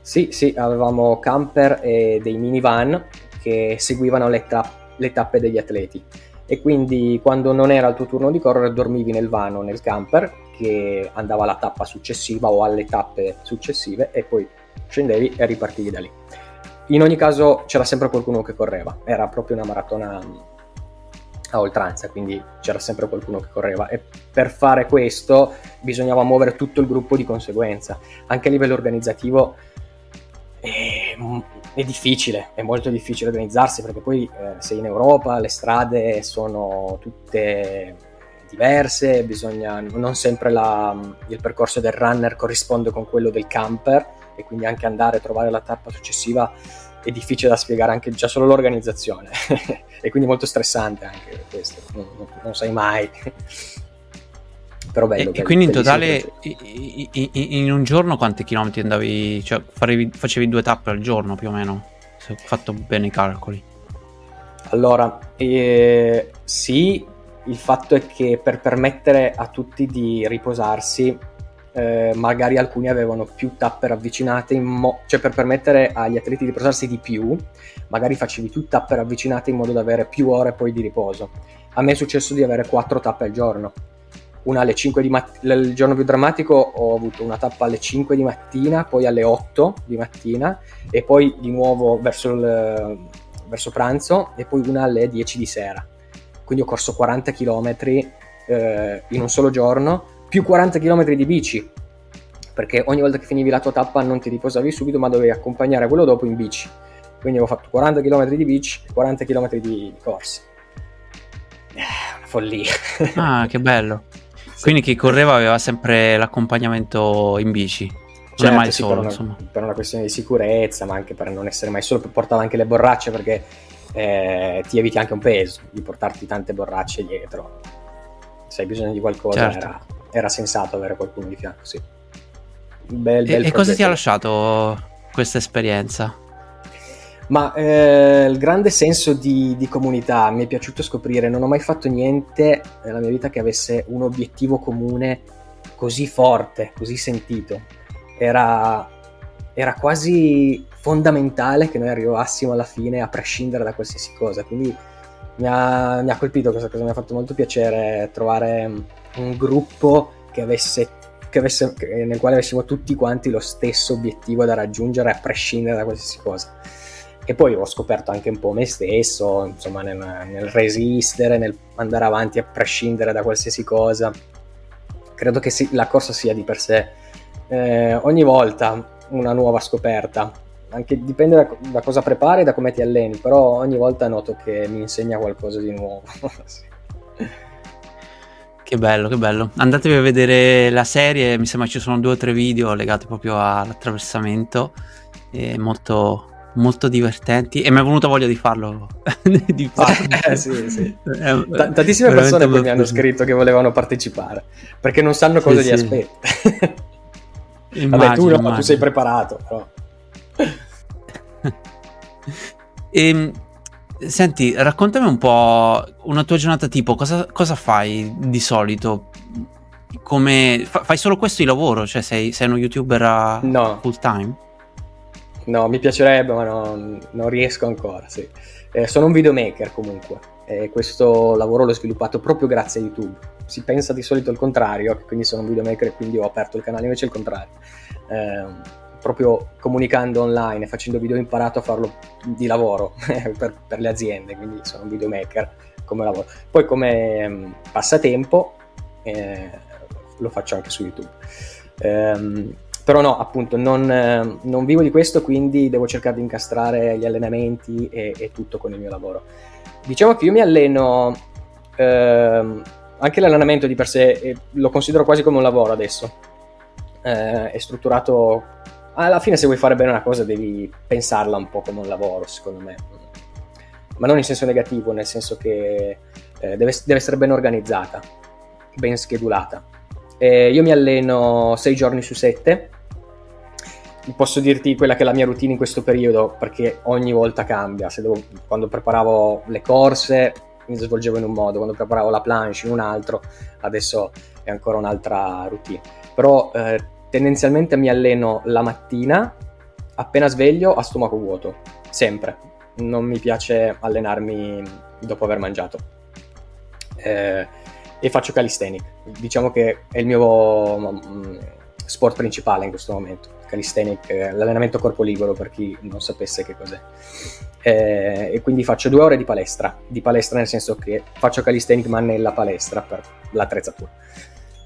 Sì, sì, avevamo camper e dei minivan che seguivano le, ta- le tappe degli atleti e quindi quando non era il tuo turno di correre dormivi nel vano, nel camper che andava alla tappa successiva o alle tappe successive e poi scendevi e ripartivi da lì. In ogni caso c'era sempre qualcuno che correva, era proprio una maratona a oltranza, quindi c'era sempre qualcuno che correva e per fare questo bisognava muovere tutto il gruppo di conseguenza. Anche a livello organizzativo è, è difficile, è molto difficile organizzarsi perché poi eh, sei in Europa, le strade sono tutte diverse, bisogna, non sempre la, il percorso del runner corrisponde con quello del camper e quindi anche andare a trovare la tappa successiva è difficile da spiegare anche già solo l'organizzazione e quindi molto stressante anche questo, non, non, non sai mai però bello. E, bello, quindi in totale in un giorno quanti chilometri andavi, cioè farevi, facevi due tappe al giorno più o meno, se ho fatto bene i calcoli. Allora, eh, sì, il fatto è che per permettere a tutti di riposarsi, eh, magari alcuni avevano più tappe ravvicinate, mo- cioè per permettere agli atleti di riposarsi di più, magari facevi più tappe ravvicinate in modo da avere più ore poi di riposo. A me è successo di avere quattro tappe al giorno, una alle 5 di mattina, il giorno più drammatico ho avuto una tappa alle 5 di mattina, poi alle 8 di mattina e poi di nuovo verso, il, verso pranzo e poi una alle 10 di sera. Quindi ho corso 40 km eh, in un solo giorno, più 40 km di bici, perché ogni volta che finivi la tua tappa non ti riposavi subito, ma dovevi accompagnare quello dopo in bici. Quindi ho fatto 40 km di bici e 40 km di, di corsa. Eh, una follia. Ah, che bello. Quindi chi correva aveva sempre l'accompagnamento in bici. Non certo, mai sì, solo, per, una, per, una, questione di sicurezza, ma anche per non essere mai solo, portava anche le borracce perché eh, ti eviti anche un peso di portarti tante borracce dietro. Se hai bisogno di qualcosa certo. era, era, sensato avere qualcuno di fianco, sì. Bel, bel e, e cosa ti ha lasciato questa esperienza? Ma eh, il grande senso di, di, comunità mi è piaciuto scoprire, non ho mai fatto niente nella mia vita che avesse un obiettivo comune così forte, così sentito. Era, era quasi fondamentale che noi arrivassimo alla fine a prescindere da qualsiasi cosa, quindi mi ha, mi ha colpito questa cosa, mi ha fatto molto piacere trovare un gruppo che avesse avesse, nel quale avessimo tutti quanti lo stesso obiettivo da raggiungere a prescindere da qualsiasi cosa. E poi ho scoperto anche un po' me stesso, insomma, nel, nel resistere, nel andare avanti a prescindere da qualsiasi cosa. Credo che sì, la corsa sia di per sé eh, ogni volta una nuova scoperta. Anche dipende da, da cosa prepari e da come ti alleni, però ogni volta noto che mi insegna qualcosa di nuovo. sì. Che bello, che bello. Andatevi a vedere la serie, mi sembra ci sono due o tre video legati proprio all'attraversamento, molto, molto divertenti e mi è venuta voglia di farlo. di farlo. Eh, sì, sì. T- tantissime persone mi hanno scritto che volevano partecipare perché non sanno cosa sì, gli aspetta. immagino, Vabbè, tu, no, tu sei preparato. Però. E, ehm, Senti, raccontami un po' una tua giornata tipo, cosa, cosa fai di solito? Come, fa, fai solo questo di lavoro? Cioè sei, sei uno youtuber no. full time? No, mi piacerebbe, ma no, non riesco ancora, sì. eh, sono un videomaker comunque e questo lavoro l'ho sviluppato proprio grazie a YouTube. Si pensa di solito il contrario, quindi sono un videomaker e quindi ho aperto il canale, invece è il contrario. Eh, proprio comunicando online facendo video ho imparato a farlo di lavoro per, per, le aziende, quindi sono un videomaker come lavoro. Poi come mm, passatempo eh, lo faccio anche su YouTube. Um, però no, appunto, non, eh, non, vivo di questo, quindi devo cercare di incastrare gli allenamenti e, e tutto con il mio lavoro. Diciamo che io mi alleno, ehm, anche l'allenamento di per sé eh, lo considero quasi come un lavoro adesso. Eh, è strutturato alla fine se vuoi fare bene una cosa devi pensarla un po' come un lavoro, secondo me. Ma non in senso negativo, nel senso che eh, deve, deve, essere ben organizzata, ben schedulata. E io mi alleno sei giorni su sette. Posso dirti quella che è la mia routine in questo periodo perché ogni volta cambia. Devo, quando preparavo le corse mi svolgevo in un modo, quando preparavo la planche in un altro, adesso è ancora un'altra routine. Però eh, tendenzialmente mi alleno la mattina, appena sveglio, a stomaco vuoto, sempre. Non mi piace allenarmi dopo aver mangiato. Eh, e faccio calisthenic. Diciamo che è il mio mm, sport principale in questo momento. Calisthenic, l'allenamento corpo libero per chi non sapesse che cos'è. Eh, e quindi faccio due ore di palestra. Di palestra nel senso che faccio calisthenic ma nella palestra per l'attrezzatura.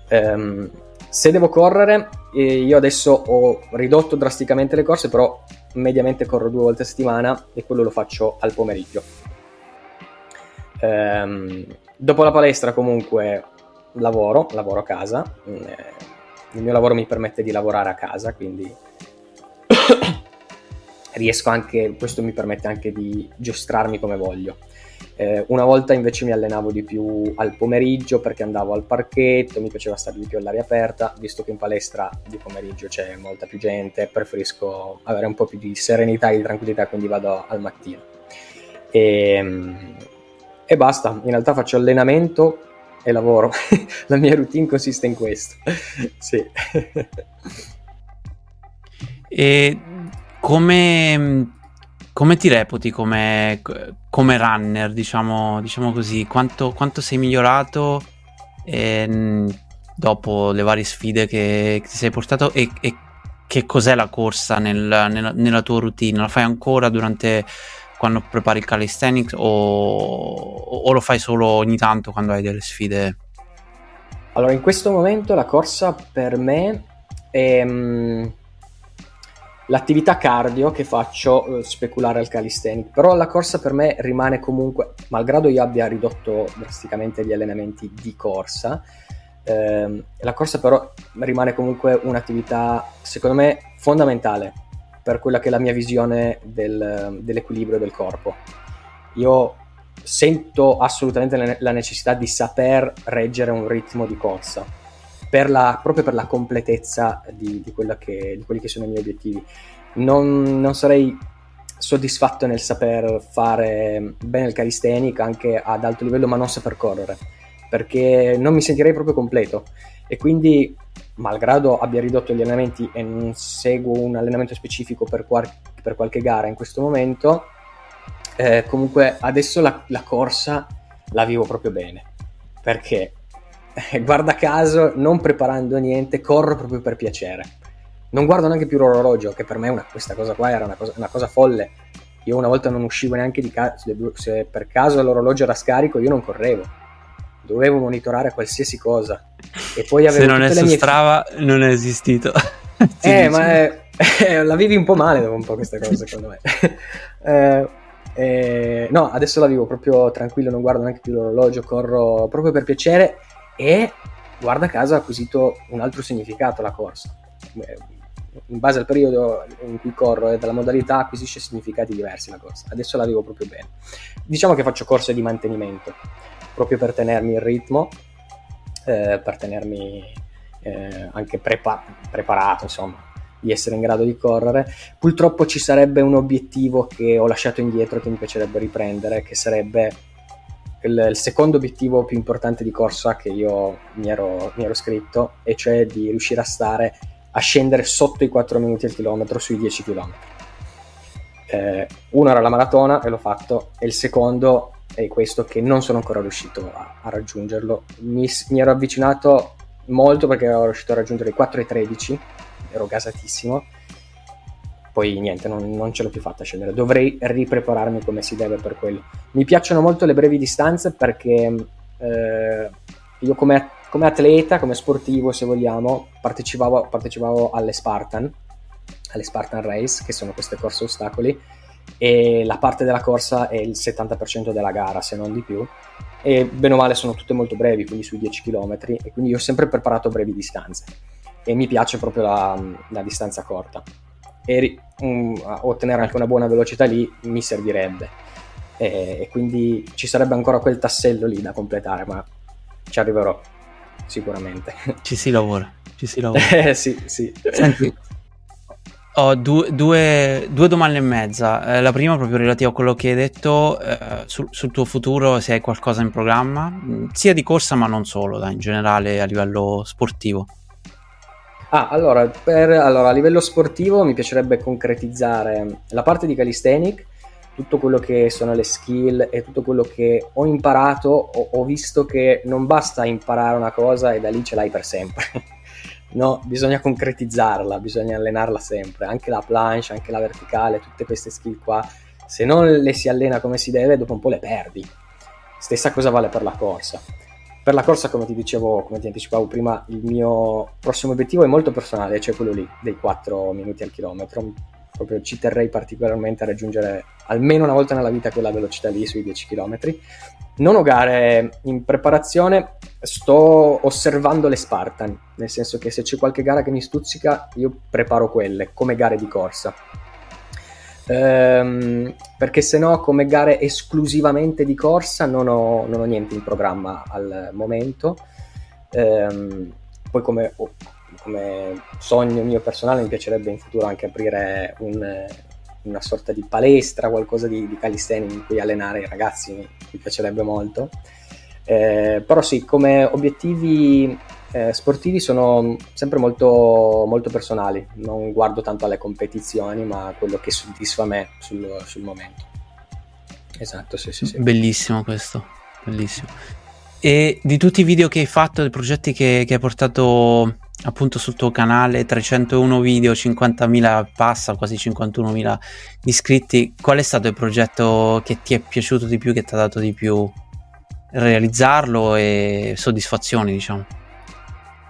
Um, se devo correre, eh, io adesso ho ridotto drasticamente le corse, però mediamente corro due volte a settimana e quello lo faccio al pomeriggio. Ehm, dopo la palestra comunque lavoro, lavoro a casa. Eh, il mio lavoro mi permette di lavorare a casa, quindi riesco anche, questo mi permette anche di giostrarmi come voglio. Eh, una volta invece mi allenavo di più al pomeriggio perché andavo al parchetto, mi piaceva stare di più all'aria aperta, visto che in palestra di pomeriggio c'è molta più gente, preferisco avere un po' più di serenità e di tranquillità, quindi vado al mattino. E, ehm, e basta, in realtà faccio allenamento e lavoro. La mia routine consiste in questo. sì. e come come ti reputi come, come runner, diciamo, diciamo, così? Quanto, quanto sei migliorato eh, dopo le varie sfide che, che ti sei portato e, e, che cos'è la corsa nel, nella, nella, tua routine? La fai ancora durante quando prepari il calisthenics o, o lo fai solo ogni tanto quando hai delle sfide? Allora, in questo momento la corsa per me è... L'attività cardio che faccio eh, speculare al calisthenic, però la corsa per me rimane comunque, malgrado io abbia ridotto drasticamente gli allenamenti di corsa, ehm, la corsa però rimane comunque un'attività secondo me fondamentale per quella che è la mia visione del, dell'equilibrio del corpo. Io sento assolutamente la necessità di saper reggere un ritmo di corsa per la, proprio per la completezza di, di, che, di, quelli che sono i miei obiettivi. Non, non, sarei soddisfatto nel saper fare bene il calisthenic anche ad alto livello, ma non saper correre, perché non mi sentirei proprio completo. E quindi, malgrado abbia ridotto gli allenamenti e non seguo un allenamento specifico per, qual- per qualche gara in questo momento, eh, comunque adesso la, la corsa la vivo proprio bene, perché guarda caso, non preparando niente, corro proprio per piacere. Non guardo neanche più l'orologio, che per me una, questa cosa qua era una cosa, una cosa, folle. Io una volta non uscivo neanche di casa, se per caso l'orologio era scarico, io non correvo. Dovevo monitorare qualsiasi cosa. E poi avevo se non è su mie... Strava, non è esistito. eh, ma è, eh, la vivi un po' male dopo un po' questa cosa, secondo me. eh, eh, no, adesso la vivo proprio tranquillo, non guardo neanche più l'orologio, corro proprio per piacere e guarda caso ha acquisito un altro significato la corsa. Eh, in base al periodo in cui corro e dalla modalità acquisisce significati diversi la corsa. Adesso la vivo proprio bene. Diciamo che faccio corse di mantenimento, proprio per tenermi in ritmo, eh, per tenermi eh, anche prepa- preparato, insomma, di essere in grado di correre. Purtroppo ci sarebbe un obiettivo che ho lasciato indietro che mi piacerebbe riprendere, che sarebbe il, il secondo obiettivo più importante di corsa che io mi ero, mi ero, scritto, e cioè di riuscire a stare a scendere sotto i 4 minuti al chilometro sui 10 km. Eh, uno era la maratona e l'ho fatto, e il secondo è questo che non sono ancora riuscito a, a raggiungerlo. Mi, mi ero avvicinato molto perché ero riuscito a raggiungere i 4,13 ero gasatissimo. Poi niente, non, non ce l'ho più fatta scendere. Dovrei riprepararmi come si deve per quello. Mi piacciono molto le brevi distanze perché eh, io come, come, atleta, come sportivo se vogliamo, partecipavo, partecipavo alle Spartan, alle Spartan Race, che sono queste corse ostacoli, e la parte della corsa è il 70% della gara, se non di più. E bene o male sono tutte molto brevi, quindi sui 10 km, e quindi ho sempre preparato brevi distanze e mi piace proprio la, la distanza corta. E um, ottenere anche una buona velocità lì mi servirebbe. E, e, quindi ci sarebbe ancora quel tassello lì da completare, ma ci arriverò sicuramente. Ci si lavora, ci si lavora. eh, sì, sì. Senti, ho due, due, due, domande e mezza. Eh, la prima proprio relativa a quello che hai detto eh, sul, sul, tuo futuro, se hai qualcosa in programma, sia di corsa ma non solo, dai, in generale a livello sportivo. Ah, allora, per, allora, a livello sportivo mi piacerebbe concretizzare la parte di calisthenic, tutto quello che sono le skill e tutto quello che ho imparato, ho, ho visto che non basta imparare una cosa e da lì ce l'hai per sempre. no, bisogna concretizzarla, bisogna allenarla sempre, anche la planche, anche la verticale, tutte queste skill qua, se non le si allena come si deve, dopo un po' le perdi. Stessa cosa vale per la corsa per la corsa, come ti dicevo, come ti anticipavo prima, il mio prossimo obiettivo è molto personale, cioè quello lì, dei 4 minuti al chilometro. Proprio ci terrei particolarmente a raggiungere almeno una volta nella vita quella velocità lì sui 10 km. Non ho gare in preparazione, sto osservando le Spartan, nel senso che se c'è qualche gara che mi stuzzica, io preparo quelle come gare di corsa ehm, perché se no come gare esclusivamente di corsa non ho, non ho niente in programma al momento. Ehm, poi come, come, sogno mio personale mi piacerebbe in futuro anche aprire un, una sorta di palestra, qualcosa di, di calisthenics in cui allenare i ragazzi, mi, mi piacerebbe molto. Eh, però sì, come obiettivi eh, sportivi sono sempre molto, molto, personali, non guardo tanto alle competizioni, ma a quello che soddisfa me sul, sul momento. Esatto, sì, sì, sì. Bellissimo questo, bellissimo. E di tutti i video che hai fatto, dei progetti che, che hai portato appunto sul tuo canale, 301 video, 50.000 passa, quasi 51.000 iscritti, qual è stato il progetto che ti è piaciuto di più, che ti ha dato di più realizzarlo e soddisfazioni, diciamo?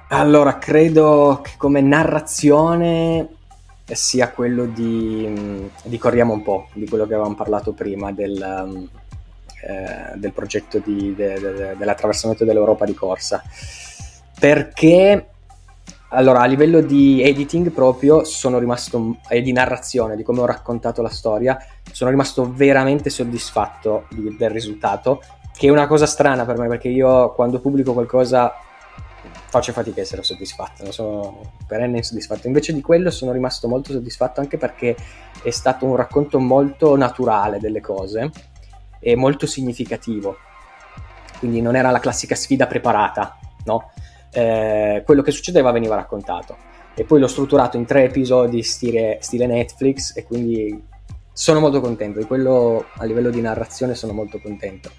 Allora, credo che come narrazione sia quello di, di Corriamo un po', di quello che avevamo parlato prima, del, um, eh, del progetto di, de, de, dell'attraversamento dell'Europa di corsa. Perché, allora, a livello di editing proprio, sono rimasto, e di narrazione, di come ho raccontato la storia, sono rimasto veramente soddisfatto di, del risultato, che è una cosa strana per me, perché io quando pubblico qualcosa faccio fatica a essere soddisfatto, non sono perenne insoddisfatto. Invece di quello sono rimasto molto soddisfatto anche perché è stato un racconto molto naturale delle cose e molto significativo. Quindi non era la classica sfida preparata, no? Eh, quello che succedeva veniva raccontato. E poi l'ho strutturato in tre episodi stile, stile Netflix e quindi sono molto contento di quello a livello di narrazione sono molto contento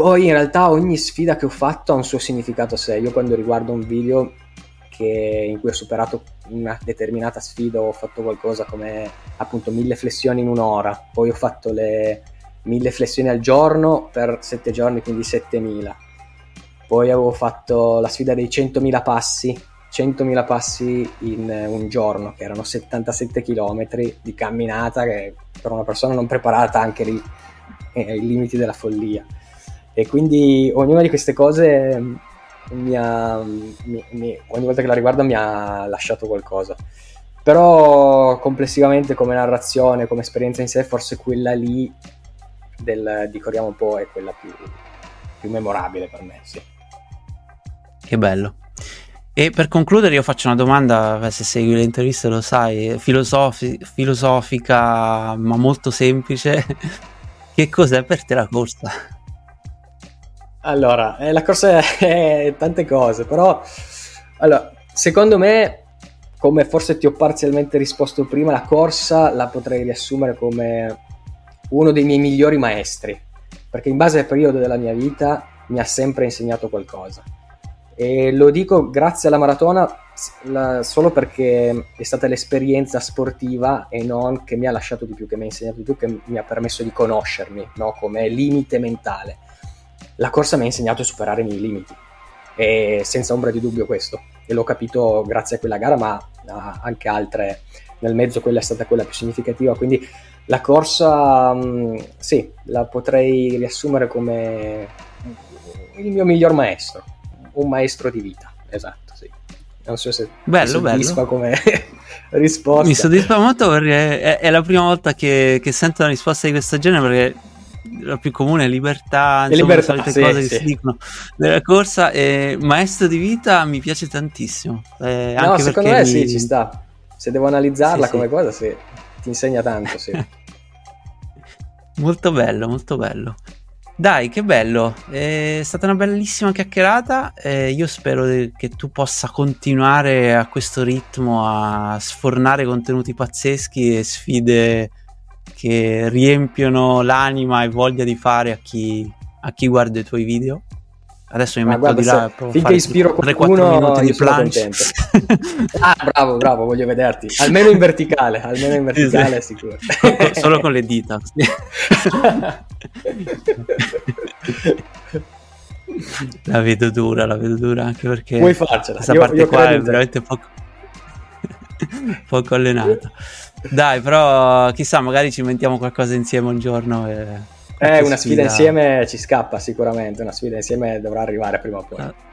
poi in realtà ogni sfida che ho fatto ha un suo significato a sé. Io quando riguardo un video che, in cui ho superato una determinata sfida, ho fatto qualcosa come appunto mille flessioni in un'ora, poi ho fatto le mille flessioni al giorno per sette giorni, quindi 7000. Poi avevo fatto la sfida dei 100.000 passi, 100.000 passi in un giorno, che erano 77 km di camminata, che per una persona non preparata anche lì ai limiti della follia. E quindi ognuna di queste cose mi ha, mi, mi, ogni volta che la riguardo mi ha lasciato qualcosa. Però complessivamente come narrazione, come esperienza in sé, forse quella lì del, di Corriamo un po' è quella più, più memorabile per me, sì. Che bello. E per concludere io faccio una domanda, se segui le interviste lo sai, filosofi- filosofica ma molto semplice. che cos'è per te la corsa? Allora, eh, la corsa è tante cose, però allora, secondo me, come forse ti ho parzialmente risposto prima, la corsa la potrei riassumere come uno dei miei migliori maestri, perché in base al periodo della mia vita mi ha sempre insegnato qualcosa. E lo dico grazie alla maratona la, solo perché è stata l'esperienza sportiva e non che mi ha lasciato di più, che mi ha insegnato di più, che mi ha permesso di conoscermi no? come limite mentale la corsa mi ha insegnato a superare i miei limiti, e senza ombra di dubbio questo. E l'ho capito grazie a quella gara, ma anche altre nel mezzo, quella è stata quella più significativa. Quindi la corsa, mm, sì, la potrei riassumere come il mio miglior maestro, un maestro di vita, esatto, sì. Non so se bello, mi soddisfa bello. come risposta. Mi soddisfa molto perché è, è la prima volta che, che, sento una risposta di questo genere perché la più comune è libertà, insomma, libertà, le solite sì, cose sì. che si dicono della corsa. E maestro di vita mi piace tantissimo. Eh, no, secondo me mi... sì, ci sta. Se devo analizzarla sì, come cosa, sì, ti insegna tanto, sì. molto bello, molto bello. Dai, che bello, è stata una bellissima chiacchierata. Eh, io spero che tu possa continuare a questo ritmo a sfornare contenuti pazzeschi e sfide che riempiono l'anima e voglia di fare a chi, a chi guarda i tuoi video. Adesso mi Ma metto guarda, di là finché ispiro qualcuno minuti di planche. ah, bravo, bravo, voglio vederti. Almeno in verticale, almeno in verticale sì. sicuro. Solo con le dita. la vedo dura, la vedo dura anche perché Puoi farcela. questa io, parte io qua è veramente poco, poco allenata. Dai, però chissà, magari ci inventiamo qualcosa insieme un giorno. E... Eh, una sfida, sfida insieme ci scappa sicuramente, una sfida insieme dovrà arrivare prima o poi. Ah